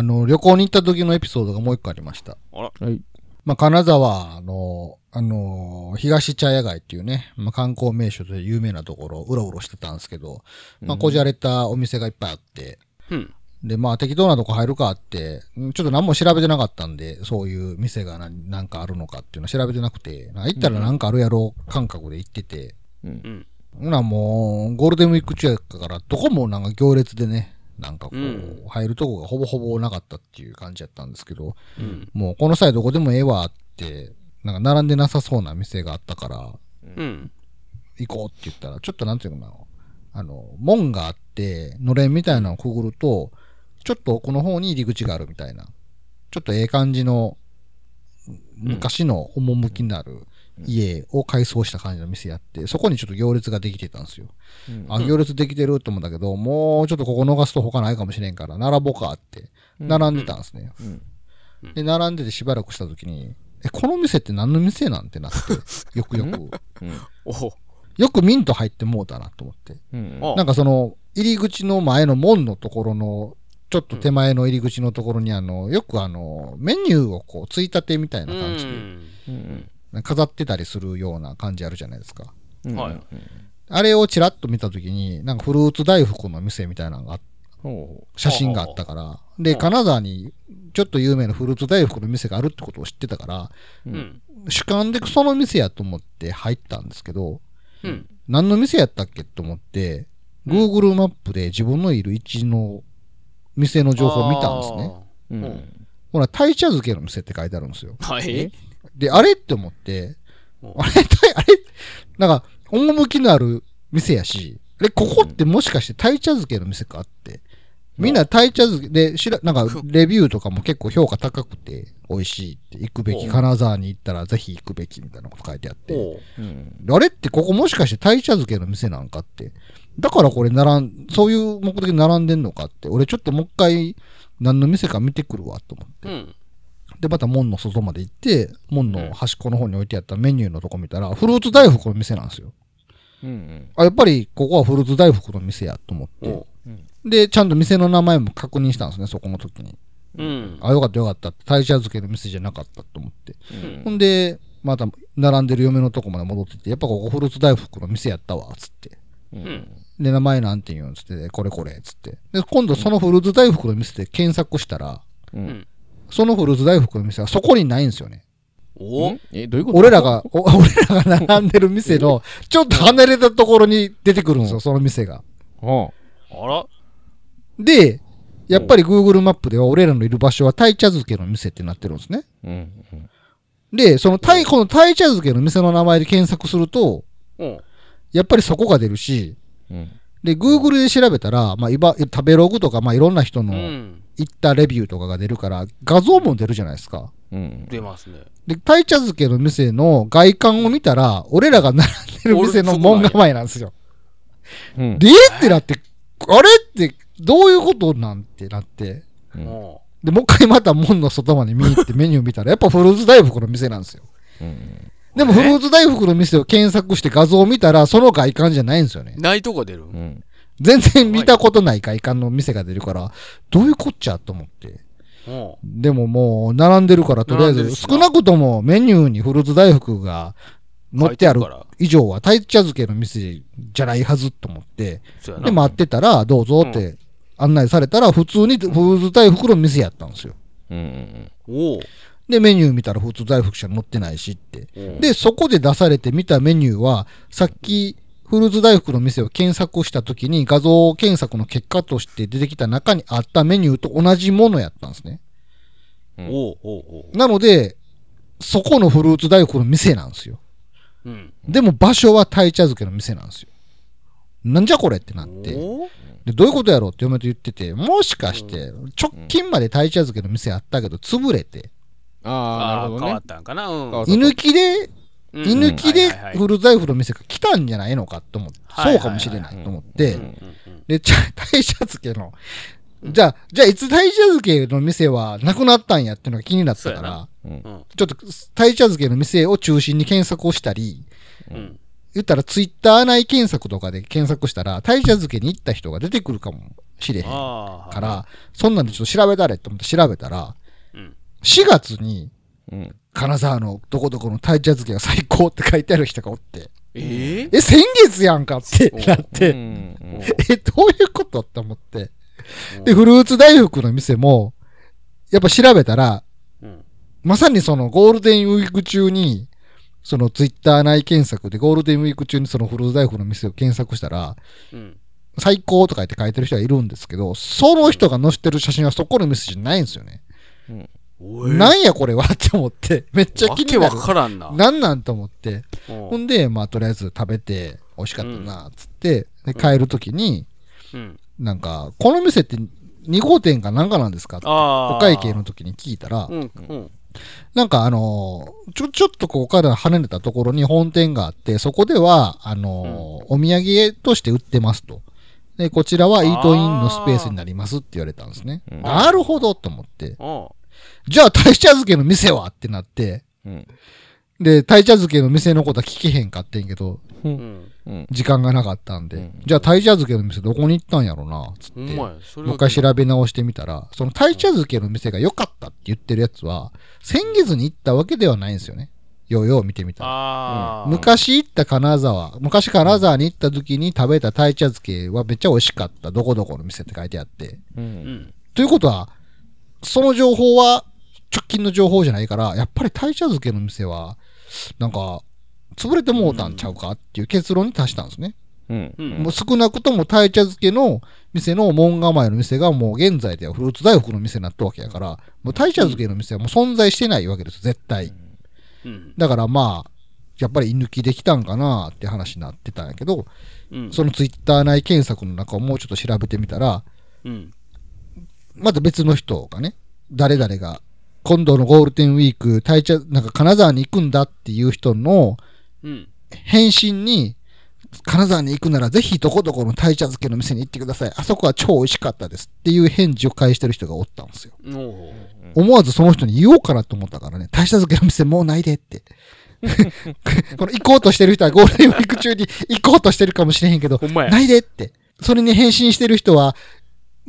あの、旅行に行った時のエピソードがもう一個ありました。あら。はい。まあ、金沢の、あの、東茶屋街っていうね、まあ、観光名所で有名なところをうろうろしてたんですけど、まあ、こじゃれたお店がいっぱいあって、うん。で、まあ、適当なとこ入るかって、んちょっと何も調べてなかったんで、そういう店が何なんかあるのかっていうの調べてなくて、行ったらなんかあるやろう感覚で行ってて、うん。うん。ほなもう、ゴールデンウィーク中やから、どこもなんか行列でね、なんかこう入るとこがほぼほぼなかったっていう感じやったんですけど、うん。もうこの際どこでもええわって、なんか並んでなさそうな店があったから、うん。行こうって言ったら、ちょっとなんていうのかな、あの、門があって、のれんみたいなのをくぐると、ちょっと奥の方に入り口があるみたいな、ちょっとええ感じの、昔の趣のある家を改装した感じの店やって、そこにちょっと行列ができてたんですよ。あ、行列できてると思うんだけど、もうちょっとここ逃すと他ないかもしれんから、並ぼうかって、並んでたんですね。うん。で、並んでてしばらくした時に、え、この店って何の店なんてなって、よくよく。よくミント入ってもうたなと思って。うん。あなんかその、入り口の前の門のところの、ちょっと手前の入り口のところにあの、よくあの、メニューをこう、ついたてみたいな感じで、うん。飾ってたりするような感じあるじゃないですか。うん。はいあれをチラッと見たときに、なんかフルーツ大福の店みたいなのがあっほ写真があったから、で、金沢にちょっと有名なフルーツ大福の店があるってことを知ってたから、う。う。ん。主観でその店やと思って入ったんですけど、うん。何の店やったっけと思って、Google マップで自分のいる位置の店の情報を見たんですね。うん。うんほら、鯛茶漬けの店って書いてあるんですよ。はい。で、あれって思って、うんあれ、鯛 あれなんか、趣のある店やし、あれ、ここってもしかして鯛茶漬けの店かって。みんな鯛茶漬けで、しら、なんか、レビューとかも結構評価高くて、美味しいって、行くべき、うん金沢に行ったらぜひ行くべきみたいなこと書いてあって。おう。うん。あれってここもしかして鯛茶漬けの店なんかって。だからこれ並ん、そういう目的で並んでんのかって。俺ちょっともう一回何の店か見てくるわと思って。うん。で、また門の外まで行って、門の端っこの方に置いてあったメニューのとこ見たら、フルーツ大福の店なんですよ。うん。あ、やっぱりここはフルーツ大福の店やと思ってお。う。で、ちゃんと店の名前も確認したんですね、そこの時に。うん。あ、よかったよかったって。鯛茶漬けの店じゃなかったと思って。うんほんで、また並んでる嫁のとこまで戻ってって、やっぱここフルーツ大福の店やったわ、つって。うん。で、名前なんて言うんつって、これこれ、つって。で、今度そのフルーツ大福の店で検索したら、うん。そのフルーツ大福の店はそこにないんですよね。お？え、どういうこと？俺らが、お 俺らが並んでる店の、ちょっと離れたところに出てくるんですよ、その店が。はあら？で、やっぱり Google マップでは俺らのいる場所は鯛茶漬けの店ってなってるんですね。あ。うん。で、その鯛、この鯛茶漬けの店の名前で検索すると、うん。やっぱりそこが出るし、うん。で、Google で調べたら、まあ、今、食べログとか、まあ、いろんな人うのん。行ったレビューとかが出るから、画像も出るじゃないですか。うん。出ますね。で、鯛茶漬けの店の外観を見たら、俺らが並んでる店の門構えなんですよ。うん。でってなって、あれって、どういうことなんてなって。うんおで、もう一回また門の外まで見に行ってメニュー見たら、やっぱフルーツ大福の店なんですよ。うん。でもフルーツ大福の店を検索して画像を見たら、その外観じゃないんですよねう。。ないとこ出る。うん。全然見たことない外観の店が出るから、どういうこっちゃと思って。おうでももう、並んでるから、とりあえず、並んでるしな少なくともメニューにフルーツ大福が載ってある書いてるから以上は、鯛茶漬けの店じゃないはずと思って、そうやな。で、待ってたら、どうぞって案内されたら、普通にフルーツ大福の店やったんですよ。うん。おうで、メニュー見たらフルーツ大福しか載ってないしって。おうで、そこで出されて見たメニューは、さっき、フルーツ大福の店を検索した時に画像検索の結果として出てきた中にあったメニューと同じものやったんですね。おうおうおうなので、そこのフルーツ大福の店なんですよ。うん。でも場所は鯛茶漬けの店なんですよ。なんじゃこれってなって。で、どういうことやろうって嫁と言ってて、もしかして、直近まで鯛茶漬けの店あったけど、潰れて、ああ、なああ、るほどね変わっ。たんかな？うん居抜きで、うん居抜きでフルーツ大福の店が来たんじゃないのかと思って、はいはいはいそうかもしれないと思って、うんうんうんで、ちゃ鯛茶 漬けの、じゃあ、じゃあいつ鯛茶漬けの店はなくなったんやっていうのが気になったからそうん。うんちょっと鯛茶漬けの店を中心に検索をしたり、うん言ったらツイッター内検索とかで検索したら、大茶漬けに行った人が出てくるかもしれへんかああ。ら、そんなんでちょっと調べたれと思って調べたら、うん。4月にうん。金沢のどこどこの大茶漬けが最高って書いてある人がおって、えええ、先月やんかってなっうて、んうん え、どういうことって思って。で、フルーツ大福の店も、やっぱ調べたら、うん。まさにそのゴールデンウィーク中に、そのツイッター内検索でゴールデンウィーク中にそのフルーツ大福の店を検索したら、うん。最高とか言って書いてる人がいるんですけど、その人が載せてる写真はそこの店じゃないんですよね。なんやこれはって思って、めっちゃ気わけわになる。からんな。なんなんと思って。うんほんで、まあとりあえず食べて美味しかったな、つって、で帰るときに、うん。なんか、この店って2号店かなんかなんですか？って。お会計の時に聞いたら、うん。うん。なんかあのーちょ、ちょっとここから離れたところに本店があって、そこでは、あのーお土産として売ってますと。で、こちらはイートインのスペースになりますって言われたんですね。うんなるほどと思って。あじゃあ、鯛茶漬けの店は？ってなって、うん。で、鯛茶漬けの店のことは聞けへんかってんけど、あ。う。うんん。うん。時間がなかったんで、うんじゃあ鯛茶漬けの店どこに行ったんやろな、つって。もう一回調べ直してみたら、その鯛茶漬けの店が良かったって言ってるやつは、先月に行ったわけではないんですよね。ようよう見てみたら。ああ。昔行った金沢、昔金沢に行った時に食べた鯛茶漬けはめっちゃ美味しかった。どこどこの店って書いてあって。う。うんん。ということは、その情報は直近の情報じゃないから、やっぱり鯛茶漬けの店は、なんか、潰れてもうたんちゃうかっていう結論に達したんですね。うん。うんもう少なくとも鯛茶漬けの店の門構えの店がもう現在ではフルーツ大福の店になったわけやから、もう鯛茶漬けの店はもう存在してないわけです、絶対。うん。だからまあ、やっぱり居抜きできたんかなって話になってたんやけど、うん。そのツイッター内検索の中をもうちょっと調べてみたら、うん。また別の人がね、誰々が、今度のゴールデンウィーク、鯛茶、なんか金沢に行くんだっていう人のうん。返信に、金沢に行くならぜひどこどこの鯛茶漬けの店に行ってください。あそこは超美味しかったですっていう返事を返してる人がおったんですよ。思わずその人に言おうかなと思ったからね、鯛茶漬けの店もうないでって。この行こうとしてる人はゴールデンウィーク中に行こうとしてるかもしれへんけど。ないでって。それに返信してる人は、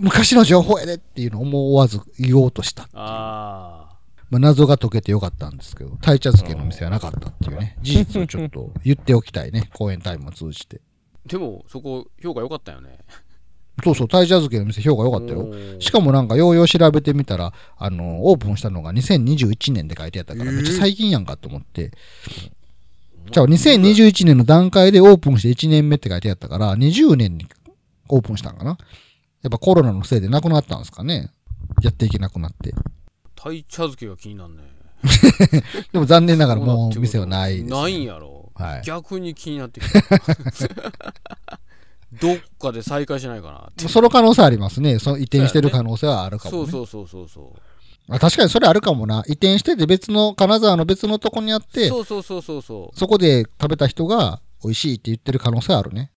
昔の情報やでっていうのを思わず言おうとした。ああ。まあ、謎が解けてよかったんですけど、鯛茶漬けの店はなかったっていうね、事実をちょっと言っておきたいね、公演タイムを通じて。でも、そこ、評価良かったよね。そうそう、鯛茶漬けの店評価良かったよ。よしかもなんか、ようよう調べてみたら、あの、オープンしたのが2021年で書いてあったから、えーめっちゃ最近やんかと思って。じゃあ、2021年の段階でオープンして1年目って書いてあったから、20年にオープンしたんかなやっぱコロナのせいでなくなったんですかねやっていけなくなって。鯛茶漬けが気になるね。でも残念ながらもう店はないです、ね。ないんやろ。はい逆に気になってきた。どっかで再開しないかなって。その可能性ありますね。その移転してる可能性はあるかも、ね。そうそうそうそうそう。あ確かにそれあるかもな。移転してて別の、金沢の別のとこにあって、そうそうそうそうそう。そこで食べた人が美味しいって言ってる可能性あるね。